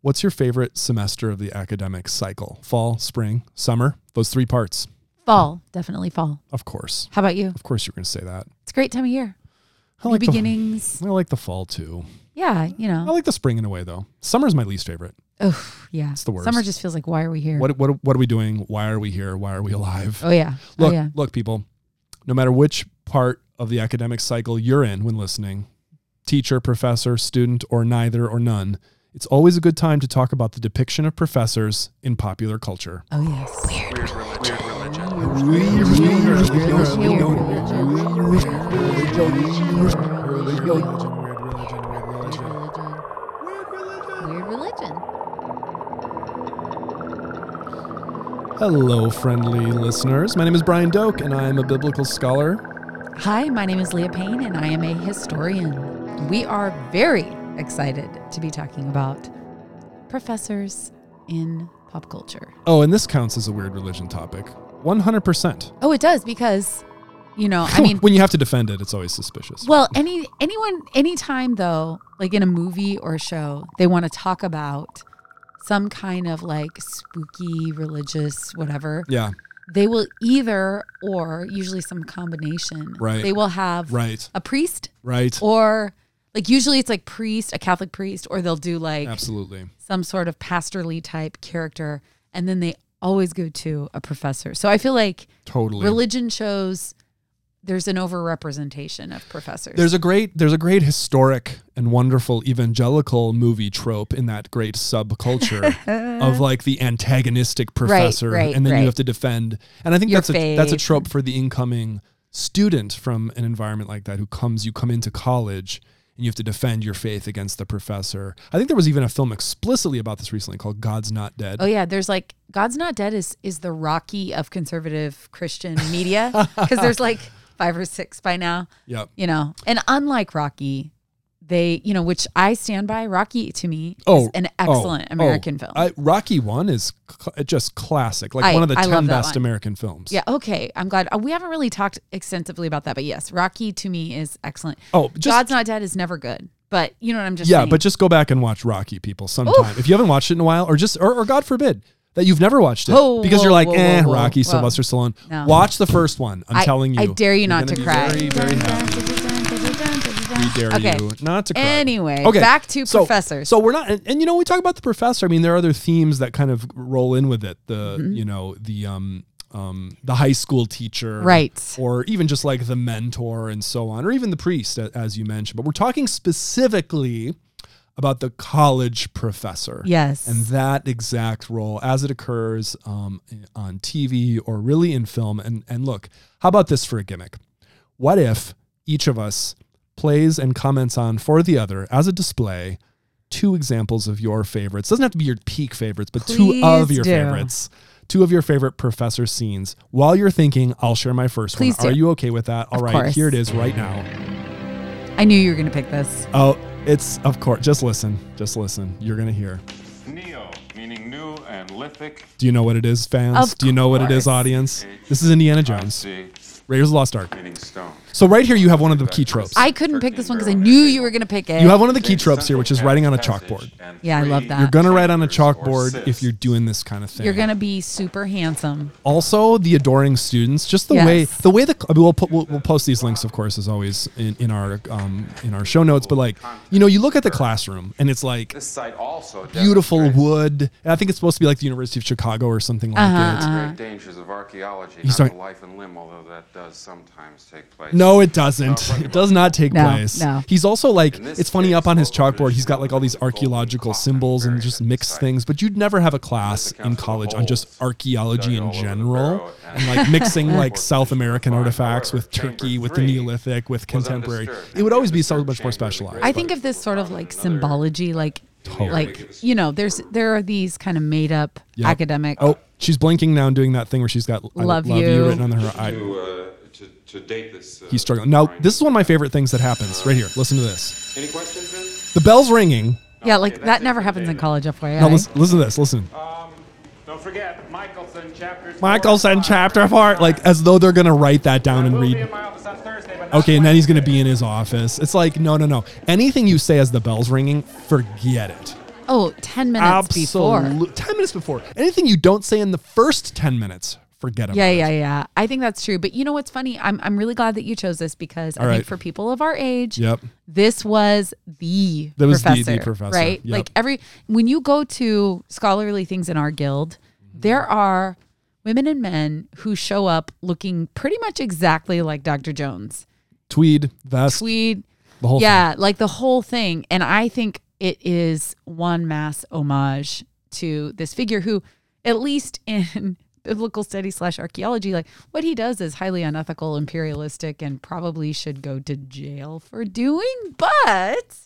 What's your favorite semester of the academic cycle? Fall, spring, summer? Those three parts. Fall, definitely fall. Of course. How about you? Of course you're going to say that. It's a great time of year. I New like the- beginnings. I like the fall too. yeah, you know. I like the spring in a way though. Summer's my least favorite. Oh, yeah. It's the worst. Summer just feels like, why are we here? What what what are we doing? Why are we here? Why are we alive? Oh, yeah. Oh, look, oh, yeah. look, people. No matter which part of the academic cycle you're in when listening, teacher, professor, student, or neither or none, it's always a good time to talk about the depiction of professors in popular culture. Oh, yes. Weird religion. Weird religion. Weird religion. Weird religion. Weird religion. Weird religion. Weird religion. Weird religion. Hello, friendly listeners. My name is Brian Doak, and I am a biblical scholar. Hi, my name is Leah Payne, and I am a historian. We are very excited to be talking about professors in pop culture. Oh, and this counts as a weird religion topic. 100%. Oh, it does because, you know, I mean, when you have to defend it, it's always suspicious. well, any anyone, anytime though, like in a movie or a show, they want to talk about some kind of like spooky, religious, whatever. yeah, They will either or usually some combination. Right. They will have right, a priest right. or like usually it's like priest, a Catholic priest, or they'll do like Absolutely. some sort of pastorly type character, and then they always go to a professor. So I feel like Totally. religion shows there's an overrepresentation of professors. There's a great there's a great historic and wonderful evangelical movie trope in that great subculture of like the antagonistic professor right, and then right. you have to defend. And I think Your that's a that's a trope for the incoming student from an environment like that who comes you come into college and you have to defend your faith against the professor. I think there was even a film explicitly about this recently called God's Not Dead. Oh yeah, there's like God's Not Dead is is the Rocky of conservative Christian media because there's like five or six by now, Yep. you know. And unlike Rocky, they, you know, which I stand by, Rocky to me Oh, is an oh, excellent oh. American film. I, Rocky One is cl- just classic, like I- one of the I ten best. American films. yeah, okay. I'm glad. uh, We haven't really talked extensively about that, but yes, Rocky to me is excellent. Oh, just God's Not Dead is never good, but you know what I'm just yeah, saying. but just go back and watch Rocky, people, sometime. If you haven't watched it in a while, or just, or, or God forbid that you've never watched it Whoa, because you're like, whoa, eh, whoa, whoa. Rocky, Whoa. Sylvester Stallone. No. Watch the first one. I'm telling you. I dare you not gonna cry. Very, very happy. We dare Okay. you not to cry. Anyway, Okay, back to so- professors. So we're not, and, and you know, we talk about the professor. I mean, there are other themes that kind of roll in with it. The, Mm-hmm. you know, the um, um, the high school teacher, Right. or even just like the mentor and so on, or even the priest, as you mentioned. But we're talking specifically about the college professor. yes. And that exact role as it occurs um, on TV or really in film. And, and look, how about this for a gimmick? What if each of us plays and comments on for the other as a display two examples of your favorites? Doesn't have to be your peak favorites, but two of your do. favorites. Two of your favorite professor scenes. While you're thinking, I'll share my first Please one. Are you okay with that? All Of right, course. here it is right now. I knew you were going to pick this. Oh, it's of course. Just listen. Just listen. You're gonna hear. Neo, meaning new and lithic. Do you know what it is, fans? Of Do you know what it is, audience? This is Indiana Jones, C, Raiders of the Lost Ark. meaning stone. So right here, you have one of the key tropes. I couldn't pick this one because I knew you were going to pick it. You have one of the key tropes here, which is writing on a chalkboard. Yeah, I love that. You're gonna write on a chalkboard if you're doing this kind of thing. You're going to be super handsome. also the adoring students, just the Yes. way the way the I mean, we'll put we'll, we'll post these links, of course, as always in, in our um, in our show notes. But like you know, you look at the classroom and it's like This site also beautiful wood. And I think it's supposed to be like the University of Chicago or something like Uh-huh, it. the great dangers of archaeology, not life and limb, although that does sometimes take place. No, it doesn't. It does not take No, place. no. He's also like, it's funny up on his chalkboard. He's got like all these archaeological symbols and just mixed things. But you'd never have a class in college on just archaeology in all over the general and and- like mixing like South American artifacts with Turkey, with the Neolithic, with contemporary. It would always be so much more chamber of the specialized. I think of this sort of like symbology, like, Totally. like you know, there's there are these kind of made up Yep. academic. Oh, she's blinking now and doing that thing where she's got I Love love you. you. written on her eye. To, to, to date this. Uh, He's struggling. Now, this is one of my favorite things that happens right here. Listen to this. Any questions, Vince? The bell's ringing. yeah, like Okay, that never happens in college. FYI. Now, listen, listen to this. Listen. Um, don't forget, Michelson, chapter Michelson chapter four, like as though they're gonna write that down and read. Okay, and then he's gonna be in his office. It's like, no, no, no. Anything you say as the bell's ringing, forget it. Oh, 10 minutes before. Absolute- 10 minutes before. Anything you don't say in the first 10 minutes, forget about Yeah, it. yeah, yeah. I think that's true. But you know what's funny? I'm I'm really glad that you chose this because I All think for people of our age, Yep. this was the That was the- professor, the professor. right? Yep. Like every when you go to scholarly things in our guild, mm-hmm. there are women and men who show up looking pretty much exactly like Dr. Jones. Tweed, vest, Tweed, the whole yeah, like the whole thing. And I think it is one mass homage to this figure who, at least in biblical study slash archaeology, like what he does is highly unethical, imperialistic, and probably should go to jail for doing. But.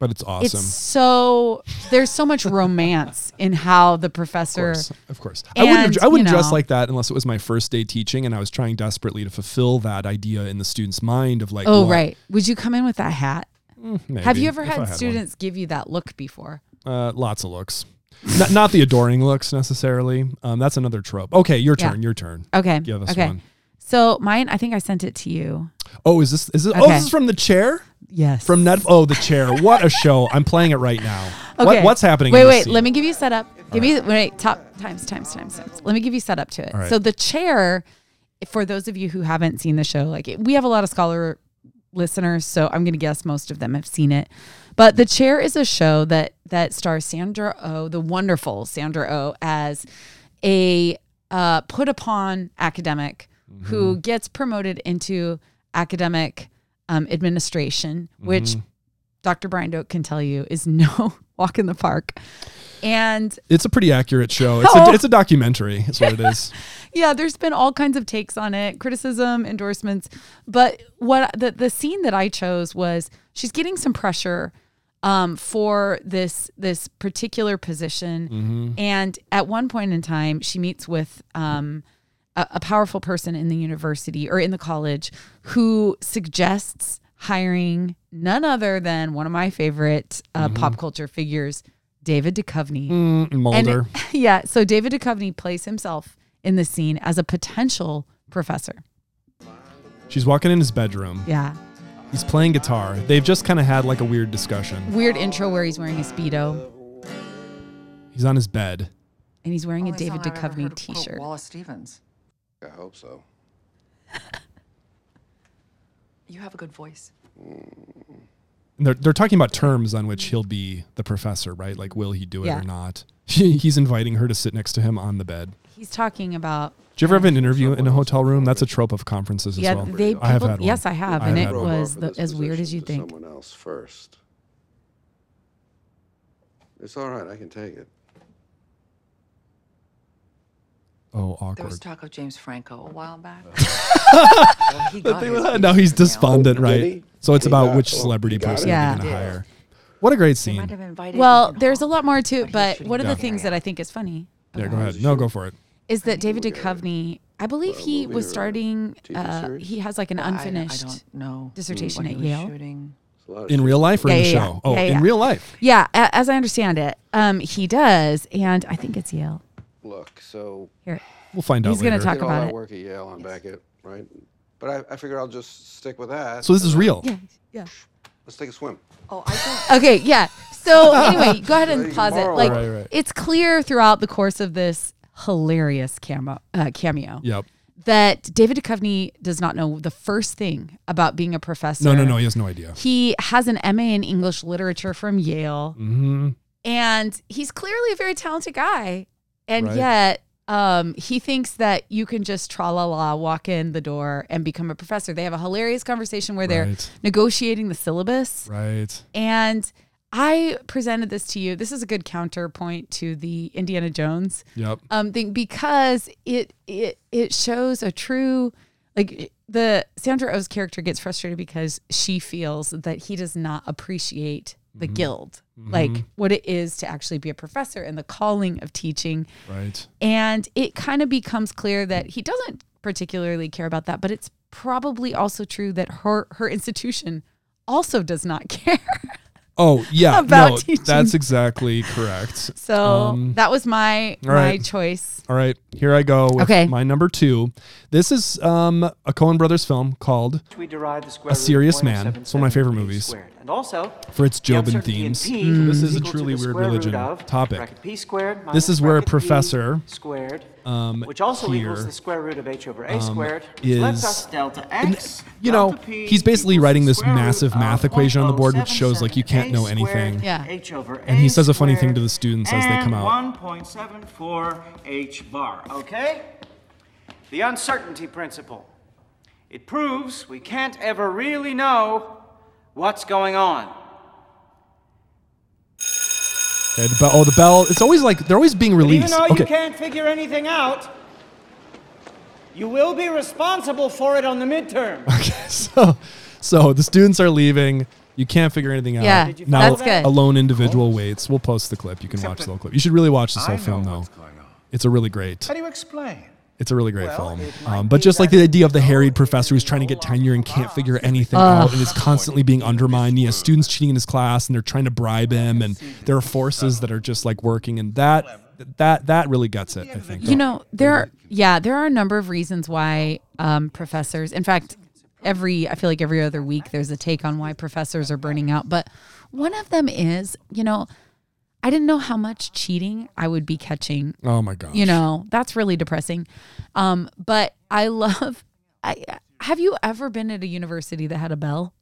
But it's awesome. it's so there's so much romance in how the of professor. course. Of course. I wouldn't, have, I wouldn't you dress know- like that unless it was my first day teaching and I was trying desperately to fulfill that idea in the student's mind of like, Oh what- right, would you come in with that hat? maybe, Have you ever had one. students give you that look before? Uh, lots of looks. Not, not the adoring looks necessarily. Um, that's another trope. Okay, your Yeah. turn. Your turn. Okay. Give us okay. one. So mine, I think I sent it to you. Oh, is this is it? Oh, this is from the chair Yes. from Net. Oh, the chair. What a show! I'm playing it right now. What, Okay. what's happening? Wait, wait. scene? Let me give you setup. Give me wait. Top times, times, times, times. Let me give you setup to it. All right. So the chair, for those of you who haven't seen the show, like we have a lot of scholar listeners, so I'm going to guess most of them have seen it. But the chair is a show that that stars Sandra Oh, the wonderful Sandra Oh, as a uh, put upon academic who gets promoted into academic um, administration, which Dr. Brian Doak can tell you is no walk in the park. And It's a pretty accurate show. It's Oh. a, it's a documentary. Is what it is. yeah, there's been all kinds of takes on it, criticism, endorsements. But what the the scene that I chose was she's getting some pressure um, for this this particular position, and at one point in time, she meets with um, a, a powerful person in the university or in the college who suggests hiring none other than one of my favorite uh, pop culture figures, David Duchovny. Mm, Mulder. And yeah, so David Duchovny plays himself in the scene as a potential professor. She's walking in his bedroom. Yeah. He's playing guitar. They've just kind of had like a weird discussion. Weird intro where he's wearing a Speedo He's on his bed. and he's wearing a Only David song I ever Duchovny heard t shirt. Wallace Stevens. I hope so. You have a good voice. And they're, they're talking about terms on which he'll be the professor, right? Like, will he do it Yeah. or not? He's inviting her to sit next to him on the bed. He's talking about. Do you ever have an interview in a hotel room? That's a trope of conferences as Yeah, well. they. I have had one. yes, I have, I and have it was the, as weird as you to think. Someone else first. It's all right. I can take it. Oh, awkward. There was talk of James Franco a while back. Well, he got his now he's piece, you know. despondent, right? he? So it's He about got- which celebrity he person it? they're going to hire. What a great They might scene. have invited Well, there's a lot more to but it, he but one of the things that I think is funny. Yeah, go ahead. No, go for it. Is that David Duchovny? I believe Uh, he was starting. Uh, he has like an Well, I- unfinished. I, don't know dissertation at Yale. Shooting. It's a lot of In real life or Yeah, in the yeah, yeah. show? Oh, Yeah, in real life. Yeah, as I understand it, um, he does, and I think it's Yale. Look, so Here, We'll find out He's gonna talk did all about that it. work at Yale on back it, right? But I, I figure I'll just stick with that. So this is real. yeah, yeah. Let's take a swim. Oh, I don't. Okay, yeah. So anyway, go ahead and pause it. Like Right, right. it's clear throughout the course of this hilarious camo, uh, cameo Yep. that David Duchovny does not know the first thing about being a professor. No, no, no. He has no idea. He has an MA in English literature from Yale, hmm and he's clearly a very talented guy, and Right. yet. Um, he thinks that you can just tra la la walk in the door and become a professor. They have a hilarious conversation where they're negotiating the syllabus. Right. And I presented this to you. This is a good counterpoint to the Indiana Jones Yep. um, thing because it it it shows a true like the Sandra Oh's character gets frustrated because she feels that he does not appreciate the guild, like what it is to actually be a professor and the calling of teaching. Right. And it kind of becomes clear that he doesn't particularly care about that, but it's probably also true that her her institution also does not care. Oh yeah, About no, teaching. that's exactly correct. So Um, that was my all my right. choice. All right, here I go with Okay. my number two. This is um, a Coen Brothers film called we derive the square A Serious Man. It's one of my favorite movies. squared. And also, for its the Jobian uncertainty themes. P This is a truly weird religion topic. squared This is where a bracket P professor, squared, um, which also here, equals the square root of h over a um, squared, which is- lets us delta x. you know, P he's basically writing this massive math equation on the board, which shows, like, you can't know anything. Yeah. H over And he says a funny thing to the students as they come out. and 1.74 h bar. Okay? The uncertainty principle. It proves we can't ever really know what's going on. Okay, the bell, oh, the bell. It's always like they're always being But even released. though you can't figure anything out, you will be responsible for it on the midterm. okay. So, so the students are leaving. You can't figure anything out. Yeah, now that's good. a lone individual waits. We'll post the clip. You can watch the whole clip. You should really watch this whole I know film though. what's going on. It's a really great. How do you explain? It's a really great Well, film. Um, but just like the idea of the harried professor who's trying to get tenure and can't figure anything out and is constantly being undermined. He has students cheating in his class and they're trying to bribe him and there are forces that are just like working and that that that really gets it, I think. You know, there are, yeah, there are a number of reasons why um, professors, in fact, every, I feel like every other week there's a take on why professors are burning out. But one of them is, you know, I didn't know how much cheating I would be catching. oh my gosh. You know, that's really depressing. Um, but I love, I, have you ever been at a university that had a bell?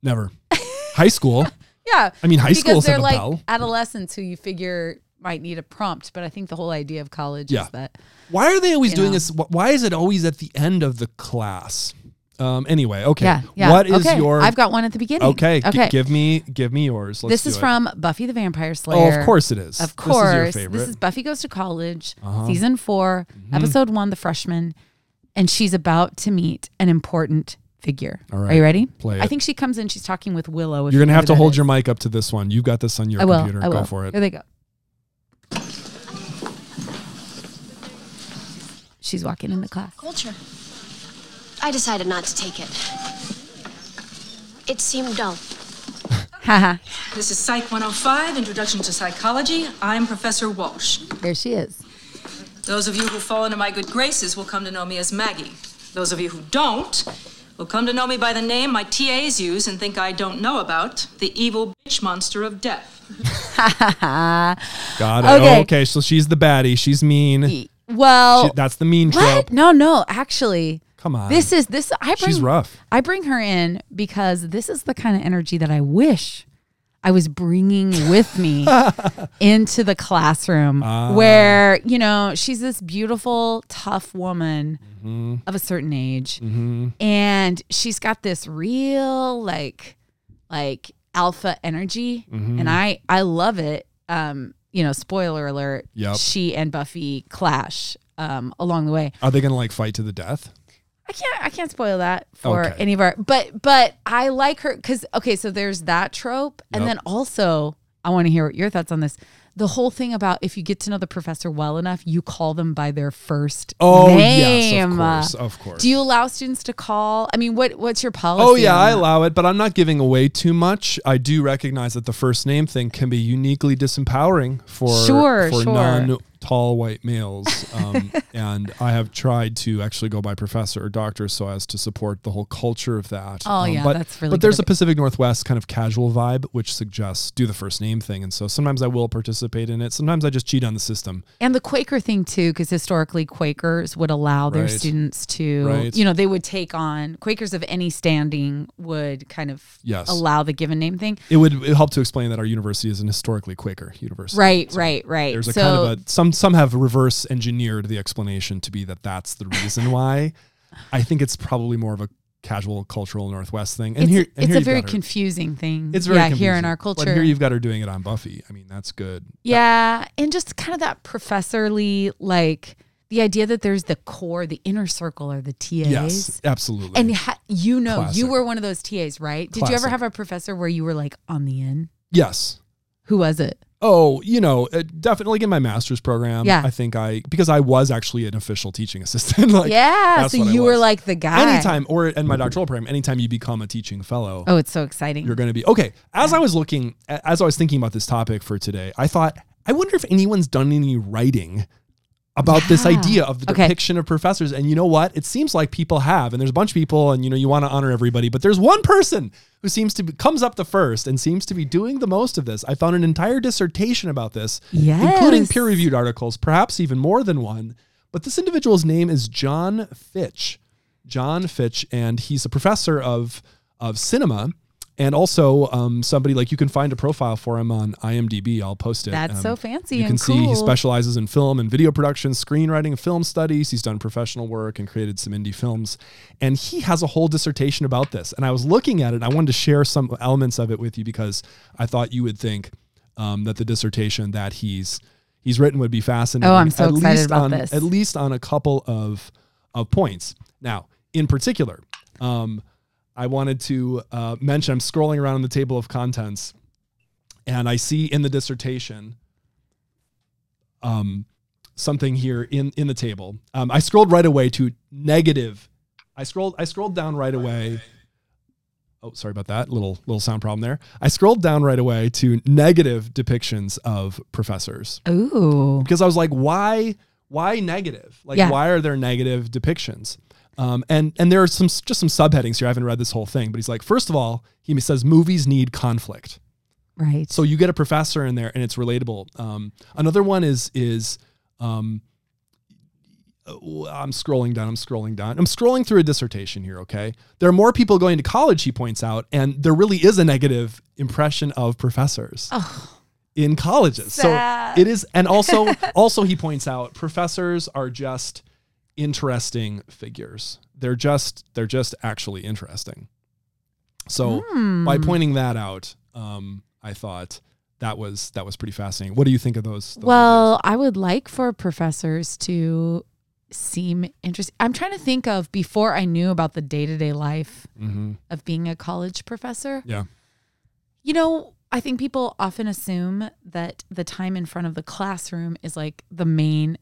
Never. High school. Yeah. I mean, high because they're like bell. adolescents who you figure might need a prompt. But I think the whole idea of college Yeah. is that Why are they always doing know. this? Why is it always at the end of the class? Um, anyway, okay. Yeah, yeah. What is okay. your I've got one at the beginning. Okay, g- Okay. give me give me yours. Let's this do is it. from Buffy the Vampire Slayer. Oh, of course it is. Of This course. is your This is Buffy Goes to College, Uh-huh. season 4 Mm-hmm. episode one, The Freshman. And she's about to meet an important figure. All right. Are you ready? Play I think she comes in, she's talking with Willow. You're gonna know have to hold is. your mic up to this one. You've got this on your I will. computer. I will. Go for it. Here they go. She's walking in the class. Culture. I decided not to take it. It seemed dull. Haha. This is Psych 105, Introduction to Psychology. I'm Professor Walsh. There she is. Those of you who fall into my good graces will come to know me as Maggie. Those of you who don't will come to know me by the name my TAs use and think I don't know about the evil bitch monster of death. Got it. Okay. Oh, okay, so she's the baddie. She's mean. Well, She- that's the mean what? trope. No, no, actually. Come on. This is this I bring She's rough. I bring her in because this is the kind of energy that I wish I was bringing with me into the classroom Ah. where, you know, she's this beautiful, tough woman Mm-hmm. of a certain age. And she's got this real like like alpha energy Mm-hmm. and I I love it. Um, you know, spoiler alert, Yep. she and Buffy clash um along the way. Are they gonna like fight to the death? I can't I can't spoil that for Okay. any of our but but I like her cuz okay so there's that trope and Yep. then also I want to hear your thoughts on this. The whole thing about if you get to know the professor well enough, you call them by their first Oh name. yes, of course, of course. Do you allow students to call? I mean, what what's your policy? Oh yeah, I allow it, but I'm not giving away too much. I do recognize that the first name thing can be uniquely disempowering for Sure, for sure. non tall white males. Um, and I have tried to actually go by professor or doctor so as to support the whole culture of that. Oh, Um, yeah, but, that's really But there's a Pacific Northwest kind of casual vibe which suggests do the first name thing, and so sometimes I will participate in it. Sometimes I just cheat on the system. And the Quaker thing too, because historically Quakers would allow their Right. students to, Right. you know, they would take on Quakers of any standing would kind of Yes. allow the given name thing. It would help to explain that our university is an historically Quaker university. Right, right, right. There's a so, kind of a some some have reverse engineered the explanation to be that that's the reason why. I think it's probably more of a casual cultural Northwest thing. And it's, here, and it's here a very confusing thing. It's very yeah, here in our culture. But here you've got her doing it on Buffy. I mean, that's good. yeah, and just kind of that professorly, like the idea that there's the core, the inner circle, or the TAs. Yes, absolutely. And ha- you know, Classic. you were one of those TAs, right? Did you ever have a professor where you were like on the in? yes. Who was it? Oh, you know, uh, definitely in my master's program. Yeah. I think I because I was actually an official teaching assistant. like, yeah. So you were like the guy. anytime or in my doctoral program, anytime you become a teaching fellow, Oh, it's so exciting. you're going to be okay. As I was looking, as I was thinking about this topic for today, I thought, I wonder if anyone's done any writing about this ah, idea of the Okay. depiction of professors. And you know what? It seems like people have, and there's a bunch of people, and you know, you want to honor everybody, but there's one person who seems to be, comes up the first and seems to be doing the most of this. I found an entire dissertation about this, including peer-reviewed articles, perhaps even more than one. But this individual's name is John Fitch. John Fitch, and he's a professor of of cinema and also um, somebody like you can find a profile for him on IMDb. I'll post it. That's Um, so fancy You can see he specializes in film and video production, screenwriting, film studies. He's done professional work and created some indie films, and he has a whole dissertation about this. And I was looking at it. I wanted to share some elements of it with you because I thought you would think um, that the dissertation that he's he's written would be fascinating. Oh, I'm so at excited least about on, this. At least on a couple of of points. Now, in particular, um, I wanted to uh, mention I'm scrolling around on the table of contents, and I see in the dissertation um, something here in in the table. Um, I scrolled right away to negative. I scrolled I scrolled down right away. Oh, sorry about that little little sound problem there. I scrolled down right away to negative depictions of professors Ooh. because I was like, why, why negative? Like, Yeah. why are there negative depictions? Um, and and there are some just some subheadings here. I haven't read this whole thing, but he's like, first of all, he says movies need conflict. Right. So you get a professor in there, and it's relatable. Um, another one is is um, uh, I'm scrolling down. I'm scrolling down. I'm scrolling through a dissertation here. Okay, there are more people going to college. He points out, and there really is a negative impression of professors in colleges. Sad. So it is, and also also he points out professors are just interesting figures. They're just they're just actually interesting. So by Hmm. pointing that out, um, I thought that was that was pretty fascinating. What do you think of those? those Well, I would like for professors to seem interesting. I'm trying to think of before I knew about the day to day life Mhm. of being a college professor. Yeah. You know, I think people often assume that the time in front of the classroom is like the main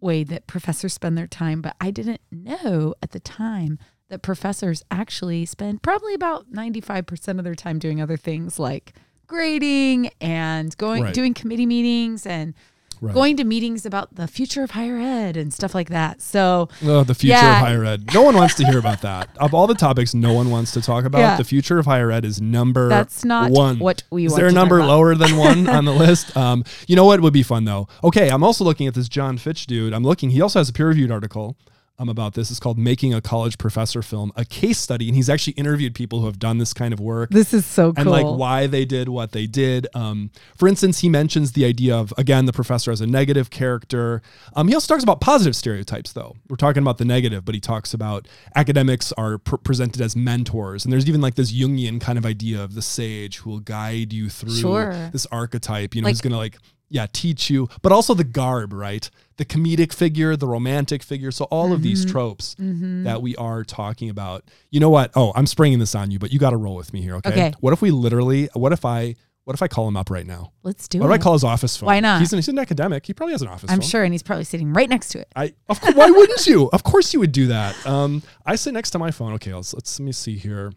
way that professors spend their time, but I didn't know at the time that professors actually spend probably about 95% of their time doing other things like grading and going Right. doing committee meetings and Right. going to meetings about the future of higher ed and stuff like that. So Oh, the future Yeah. of higher ed. No one wants to hear about that. Of all the topics no one wants to talk about, Yeah. the future of higher ed is number That's not one. what we Is want there a number lower than one on the list? Um, you know what would be fun though? Okay, I'm also looking at this John Fitch dude. I'm looking. He also has a peer-reviewed article um, about this. It's called "Making a College Professor Film," a case study, and he's actually interviewed people who have done this kind of work this is so cool. and like why they did what they did. Um, for instance, he mentions the idea of again the professor as a negative character. Um, he also talks about positive stereotypes, though. We're talking about the negative, but he talks about academics are pr- presented as mentors, and there's even like this Jungian kind of idea of the sage who will guide you through Sure. this archetype. You know, Like- who's gonna like yeah teach you, but also the garb, right? The comedic figure, the romantic figure. So all of these Mm-hmm. tropes that we are talking about. You know what? Oh, I'm springing this on you, but you got to roll with me here, okay? Okay. What if we literally? What if I? What if I call him up right now? Let's do What it. if I call his office phone? Why not? He's an, he's an academic. He probably has an office I'm phone. sure, and he's probably sitting right next to it. I of course, why wouldn't you? Of course you would do that. Um, I sit next to my phone. Okay, let's let's let me see here.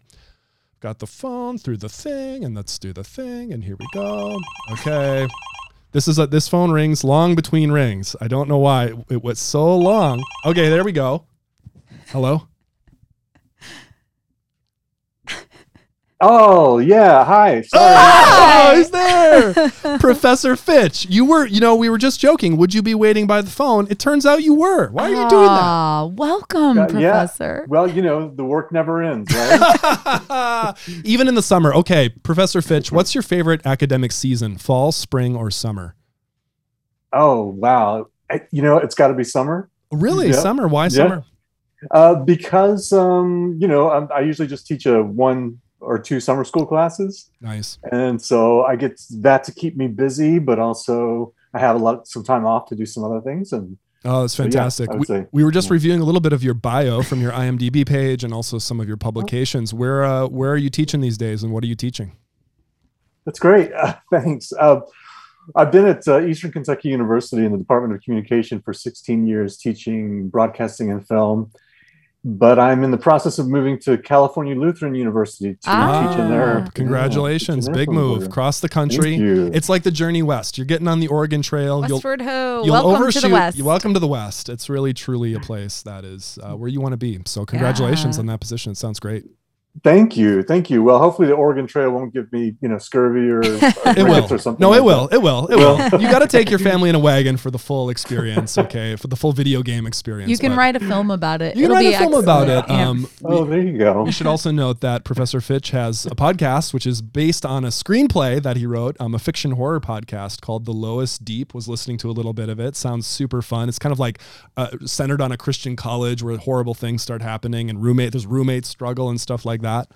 Got the phone through the thing, and let's do the thing, and here we go. Okay, this is a this phone rings long between rings. I don't know why it was so long. Okay, there we go. Hello. Oh yeah, hi. Sorry. Oh, he's there. Professor Fitch. You were, you know, we were just joking. Would you be waiting by the phone? It turns out you were. Why are you doing that? Ah, welcome, Uh, Professor. Well, you know, the work never ends, right? Even in the summer. Okay, Professor Fitch, what's your favorite academic season? Fall, spring, or summer? oh wow. I- You know, it's got to be summer. Really? Yeah. Summer? Why Yeah. summer? Uh, because um, you know, I, I usually just teach a one or two summer school classes, Nice. and so I get that to keep me busy, but also I have a lot some time off to do some other things. And Oh, that's So, yeah, fantastic. We, we were just reviewing a little bit of your bio from your IMDb page and also some of your publications. Where uh, where are you teaching these days and what are you teaching? that's great. Uh, thanks. Uh, I've been at uh, Eastern Kentucky University in the Department of Communication for 16 years, teaching broadcasting and film. But I'm in the process of moving to California Lutheran University to Ah. teach in there. Congratulations, Yeah, in big their move program. across the country. Thank you. It's like the journey west. You're getting on the Oregon Trail. Westward ho! You'll Welcome overshoot. to the West. You're welcome to the West. It's really, truly a place that is uh, where you want to be. So, congratulations Yeah. on that position. It sounds great. Thank you, thank you. Well, hopefully the Oregon Trail won't give me, you know, scurvy or, or It will. or something. No, like it will. that. It will. It will. You got to take your family in a wagon for the full experience. Okay, for the full video game experience. You can but- write a film about it. You can It'll write be a film about it. Yeah. Um, Oh, there you go. We should also note that Professor Fitch has a podcast which is based on a screenplay that he wrote, um, a fiction horror podcast called The Lowest Deep. Was listening to a little bit of it. Sounds super fun. It's kind of like uh, centered on a Christian college where horrible things start happening and roommate there's roommate struggle and stuff like that.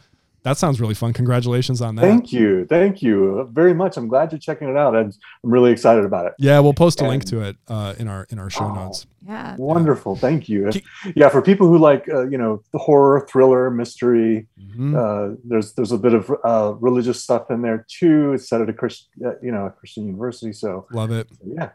That sounds really fun. Congratulations on that. Thank you, thank you very much. I'm glad you're checking it out. I'm, I'm really excited about it. Yeah, we'll post a link to it uh, in our in our show Oh. notes. yeah. Wonderful, thank you. Yeah, for people who like, uh, you know, the horror, thriller, mystery. Mhm. Uh, there's there's a bit of uh, religious stuff in there too. It's set at a Christian, uh, you know, a Christian university. So Love it. yeah,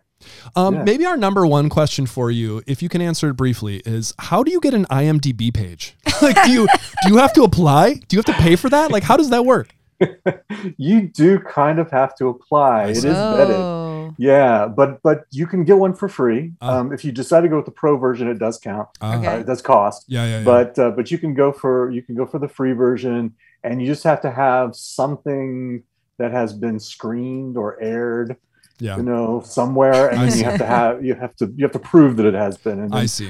Um, Yeah. Maybe our number one question for you, if you can answer it briefly, is how do you get an IMDb page? like, do you do you have to apply? Do you have to pay for that? Like, how does that work? you do kind of have to apply. It is vetted. Oh. Yeah, but but you can get one for free. Ah. Um, if you decide to go with the pro version, it does count. Ah. Okay. Uh, it does cost. Yeah, yeah, yeah. but uh, but you can go for you can go for the free version and you just have to have something that has been screened or aired yeah, you know somewhere and then you have to have you have to you have to prove that it has been and I see.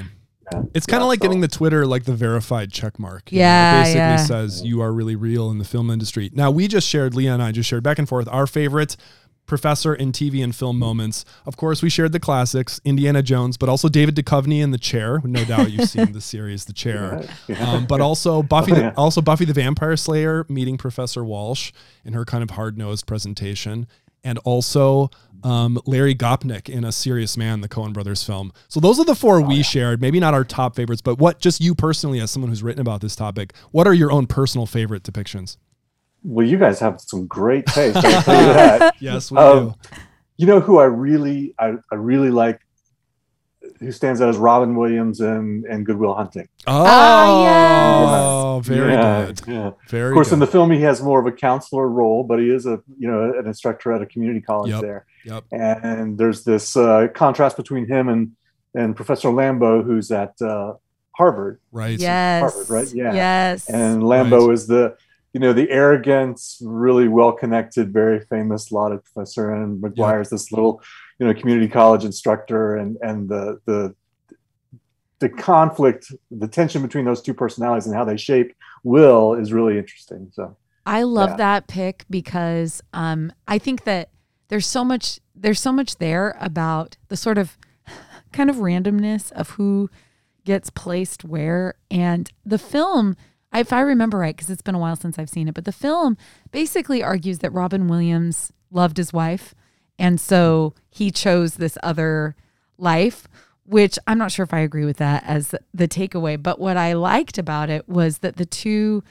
yeah, It's kind of yeah, like so- getting the Twitter, like the verified check mark. you know? Yeah, It basically yeah. says you are really real in the film industry. Now, we just shared, Leah and I just shared back and forth our favorite professor in TV and film moments. Of course, we shared the classics, Indiana Jones, but also David Duchovny in The Chair. No doubt you've seen the series The Chair. Yeah, yeah. Um, but also Buffy, Oh, the, also Buffy the Vampire Slayer meeting Professor Walsh in her kind of hard nosed presentation, and also um, Larry Gopnik in A Serious Man, the Coen Brothers film. So those are the four Oh, we shared. Maybe not our top favorites, but what just you personally, as someone who's written about this topic, what are your own personal favorite depictions? well you guys have some great taste I'll tell you that Yes, we Um, do. you know who I really I, I really like who stands out as Robin Williams and and Good Will Hunting Oh, Ah, very Yeah, good. yeah Very of course good. in the film he has more of a counselor role but he is a you know an instructor at a community college Yep. there Yep. and there's this uh, contrast between him and and Professor Lambeau, who's at uh, Harvard, Right. Yes. Harvard, right? Yeah. Yes. and Lambeau Right. is the you know the arrogant, really well connected, very famous lauded professor, and Maguire's this little you know community college instructor, and and the the the conflict, the tension between those two personalities and how they shape Will is really interesting. So I love Yeah. that pick because um, I think that there's so much there's so much there about the sort of kind of randomness of who gets placed where and the film if I remember right because it's been a while since I've seen it but the film basically argues that Robin Williams loved his wife and so he chose this other life which I'm not sure if I agree with that as the takeaway but what I liked about it was that the two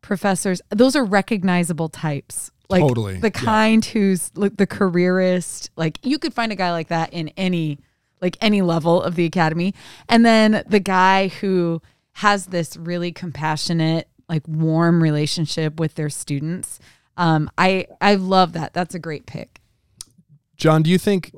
professors those are recognizable types. Like Totally, the yeah. kind who's like the careerist like you could find a guy like that in any like any level of the academy. And then the guy who has this really compassionate like warm relationship with their students um i i love that. That's a great pick John, do you think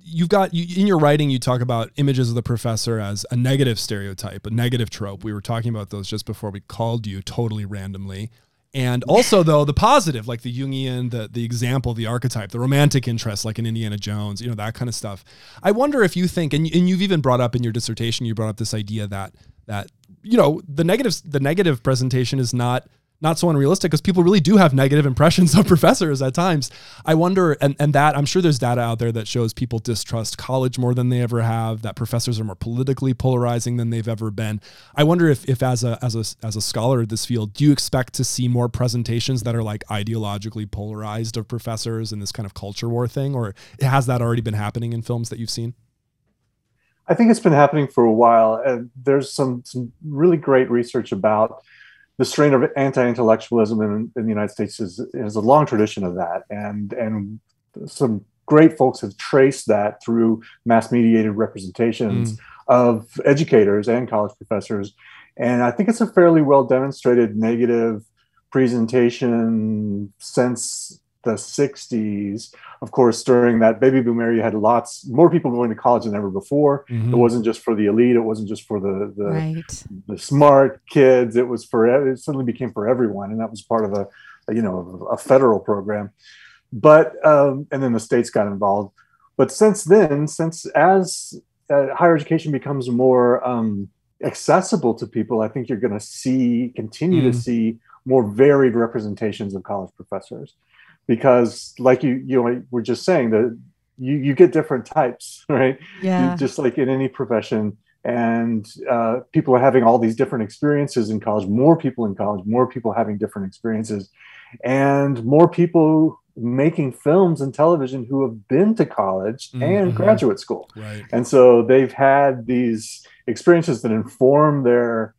you've got you, in your writing you talk about images of the professor as a negative stereotype, a negative trope. We were talking about those just before we called you totally randomly. And also though the positive, like the Jungian, the the example, the archetype, the romantic interest, like in Indiana Jones, you know, that kind of stuff. I wonder if you think, and, and you've even brought up in your dissertation, you brought up this idea that that, you know, the negative the negative presentation is not not so unrealistic because people really do have negative impressions of professors at times. I wonder, and, and that I'm sure there's data out there that shows people distrust college more than they ever have, that professors are more politically polarizing than they've ever been. I wonder if, if as a as a as a scholar of this field, do you expect to see more presentations that are like ideologically polarized of professors and this kind of culture war thing, or has that already been happening in films that you've seen? I think it's been happening for a while, and there's some some really great research about the strain of anti-intellectualism in, in the United States is, is a long tradition of that, and and some great folks have traced that through mass mediated representations mm. of educators and college professors. And I think it's a fairly well demonstrated negative presentation since the 60s. Of course, during that baby boom era, you had lots more people going to college than ever before. Mhm. It wasn't just for the elite, it wasn't just for the, the, Right. the smart kids. It was for, it suddenly became for everyone. And that was part of a, a, you know, a federal program. But, um, and then the states got involved. But since then, since as uh, higher education becomes more um, accessible to people, I think you're going to see, continue to Mm. see more varied representations of college professors, because, like you, you know, were just saying that you you get different types, right? Yeah. You- just like in any profession, and uh, people are having all these different experiences in college. More people in college, more people having different experiences, and more people making films and television who have been to college and Mhm. graduate school. Right. And so they've had these experiences that inform their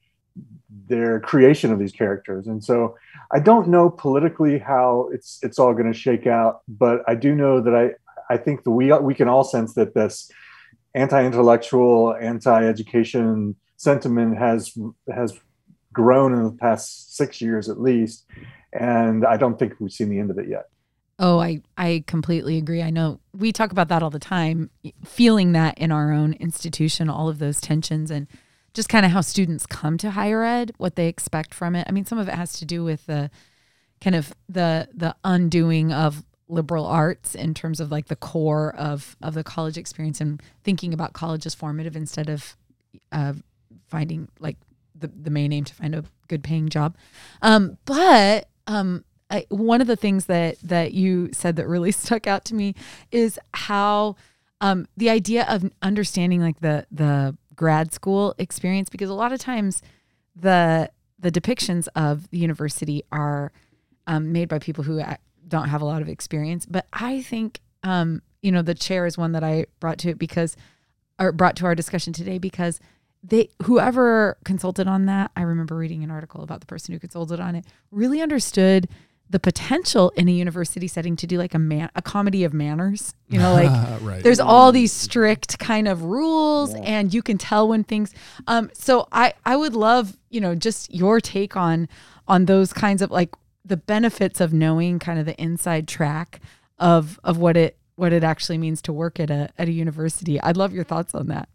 their creation of these characters. And so I don't know politically how it's it's all going to shake out, but I do know that I I think that we we can all sense that this anti-intellectual, anti-education sentiment has has grown in the past six years at least, and I don't think we've seen the end of it yet. Oh, I, I completely agree. I know we talk about that all the time, feeling that in our own institution, all of those tensions and just kind of how students come to higher ed, what they expect from it. I mean, some of it has to do with the kind of the the undoing of liberal arts in terms of like the core of of the college experience and thinking about college as formative instead of uh, finding like the, the main aim to find a good paying job. Um, but um, I, one of the things that that you said that really stuck out to me is how um, the idea of understanding like the the grad school experience because a lot of times the the depictions of the university are um, made by people who don't have a lot of experience. But I think um, you know the chair is one that I brought to it because or brought to our discussion today because they whoever consulted on that i remember reading an article about the person who consulted on it really understood the potential in a university setting to do like a man a comedy of manners you know like Right. there's all these strict kind of rules and you can tell when things um so i i would love you know just your take on on those kinds of like the benefits of knowing kind of the inside track of of what it what it actually means to work at a at a university. I'd love your thoughts on that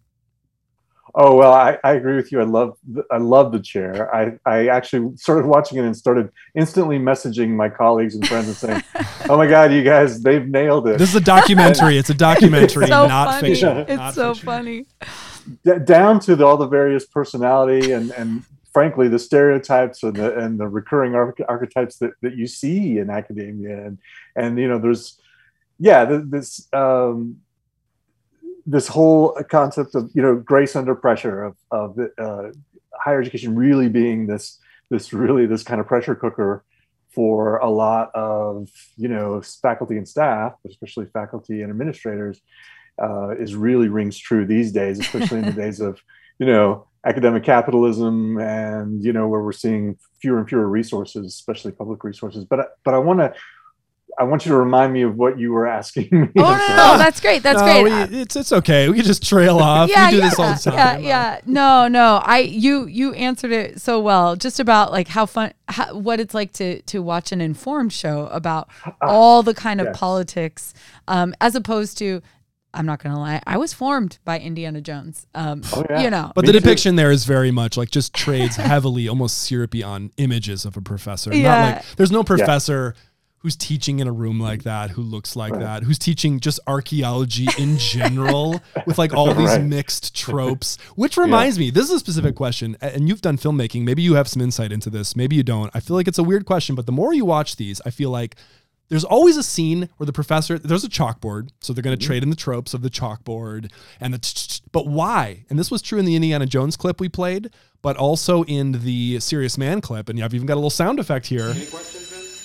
Oh well, I, I agree with you. I love the, I love the chair. I, I actually started watching it and started instantly messaging my colleagues and friends and saying, "Oh my god, you guys, they've nailed it." This is a documentary. It's a documentary, so not funny. fiction. It's Not so fiction. funny. D- down to the, all the various personality and and frankly the stereotypes and the and the recurring arch- archetypes that, that you see in academia and and you know there's yeah this um this whole concept of you know grace under pressure of of uh, higher education really being this this really this kind of pressure cooker for a lot of you know faculty and staff, but especially faculty and administrators, uh, is really rings true these days, especially in the days of you know academic capitalism and you know where we're seeing fewer and fewer resources, especially public resources. But but I want to. I want you to remind me of what you were asking me. Oh no, no, no, that's great. That's No, great. we- it's it's okay. We can just trail off. yeah, we do yeah, this all the time. Yeah, yeah. No, no. I you you answered it so well. Just about like how fun, how, what it's like to to watch an informed show about all the kind of yes. politics, um, as opposed to. I'm not gonna lie. I was formed by Indiana Jones. Um, Oh, yeah. You know, But Me the too. depiction there is very much like just trades heavily, almost syrupy on images of a professor. Not Yeah. like there's no professor who's teaching in a room like that, who looks like that, who's teaching just archaeology in general with like all these Right. mixed tropes. Which reminds me, this is a specific question, and you've done filmmaking. Maybe you have some insight into this. Maybe you don't. I feel like it's a weird question, but the more you watch these, I feel like there's always a scene where the professor there's a chalkboard so they're going to mm-hmm. trade in the tropes of the chalkboard and the but why and this was true in the indiana jones clip we played but also in the serious man clip and i've even got a little sound effect here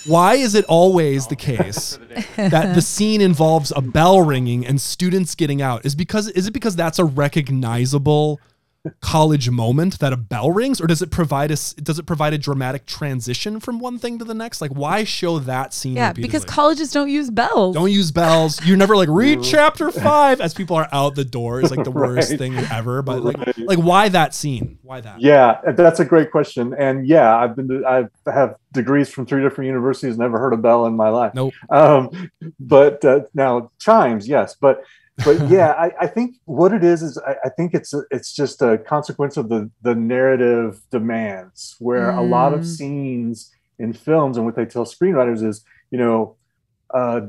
why is it always the case that the scene involves a bell ringing and students getting out? Is because is it because that's a recognizable college moment that a bell rings, or does it provide us? Does it provide a dramatic transition from one thing to the next? Like, why show that scene? Yeah, repeatedly? because colleges don't use bells. Don't use bells. You're never like read chapter five as people are out the door. is like the worst Right. thing ever. But like, Right. like why that scene? Why that? Yeah, that's a great question. And yeah, I've been to, I have degrees from three different universities. Never heard a bell in my life. Nope. Um, but uh, now chimes, yes. But but yeah, I, I think what it is is I, I think it's a, it's just a consequence of the the narrative demands, where a lot of Mm. scenes in films and what they tell screenwriters is, you know, uh,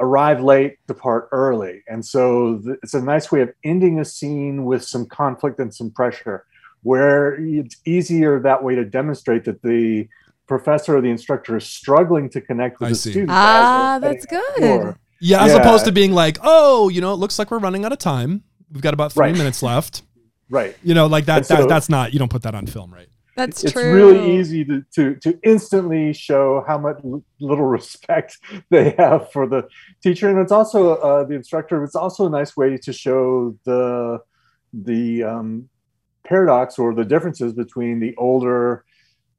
arrive late, depart early, and so th- it's a nice way of ending a scene with some conflict and some pressure, where it's easier that way to demonstrate that the professor or the instructor is struggling to connect with I the see. student. Ah, that's good. for- Yeah, as Yeah. opposed to being like, oh, you know, it looks like we're running out of time. We've got about three Right. minutes left. Right. You know, like that, And so- that. That's not. You don't put that on film, right? That's true. it's true. really easy to, to to instantly show how much little respect they have for the teacher and it's also uh, the instructor it's also a nice way to show the the um, paradox or the differences between the older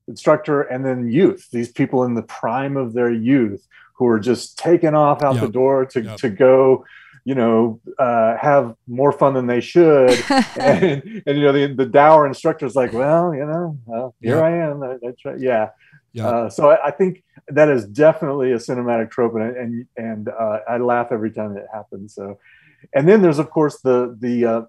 instructor and then youth these people in the prime of their youth who are just taken off out the door to, Yep. to go you know uh, have more fun than they should and, and you know the, the dour instructor's like well you know well, here Yeah. i am I, I try, yeah Yeah. uh, so I, I think that is definitely a cinematic trope and and, and uh, i laugh every time it happens so and then there's of course the the uh,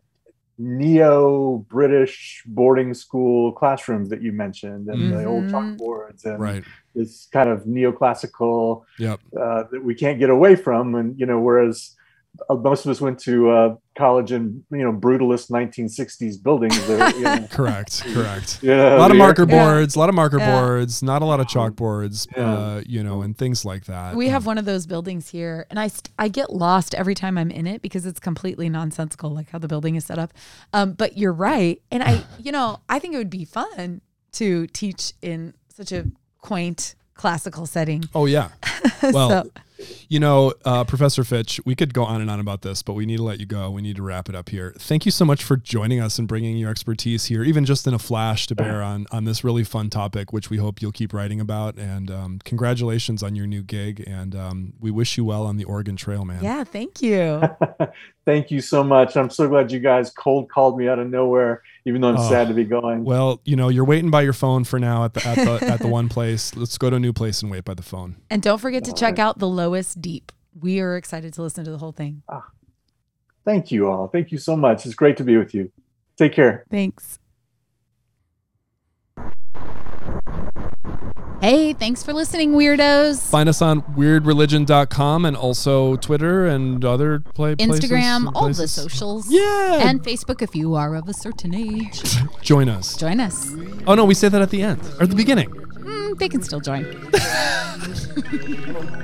neo british boarding school classrooms that you mentioned and the old Mhm. chalkboards and Right. this kind of neoclassical Yep. uh, that we can't get away from. And you know, whereas uh, most of us went to uh, college in you know brutalist 1960s buildings. There, you know, Correct. Correct. yeah, a lot of marker air- boards, a lot of marker Yeah. boards, not a lot of chalkboards, Yeah. uh, you know, and things like that. We have one of those buildings here, and I st- I get lost every time I'm in it because it's completely nonsensical, like how the building is set up. Um, but you're right, and I, you know, I think it would be fun to teach in such a quaint classical setting. Oh yeah. Well, So- you know, uh, Professor Fitch, we could go on and on about this, but we need to let you go. We need to wrap it up here. Thank you so much for joining us and bringing your expertise here, even just in a flash, to bear on on this really fun topic, which we hope you'll keep writing about. And um, congratulations on your new gig, and um, we wish you well on the Oregon Trail, man. yeah, thank you. Thank you so much. I'm so glad you guys cold called me out of nowhere, even though I'm Oh, sad to be going. Well, you know, you're waiting by your phone for now at the at the at the one place. Let's go to a new place and wait by the phone. And don't forget to check out the lowest deep. We are excited to listen to the whole thing. Ah, Thank you all. Thank you so much. It's great to be with you. Take care. Thanks. Hey, thanks for listening, weirdos. Find us on weirdreligion.com and also Twitter and other play Instagram, and all the socials. Yeah. And Facebook if you are of a certain age. Join us. Join us. Oh no, we say that at the end or at the beginning. Mm, they can still join.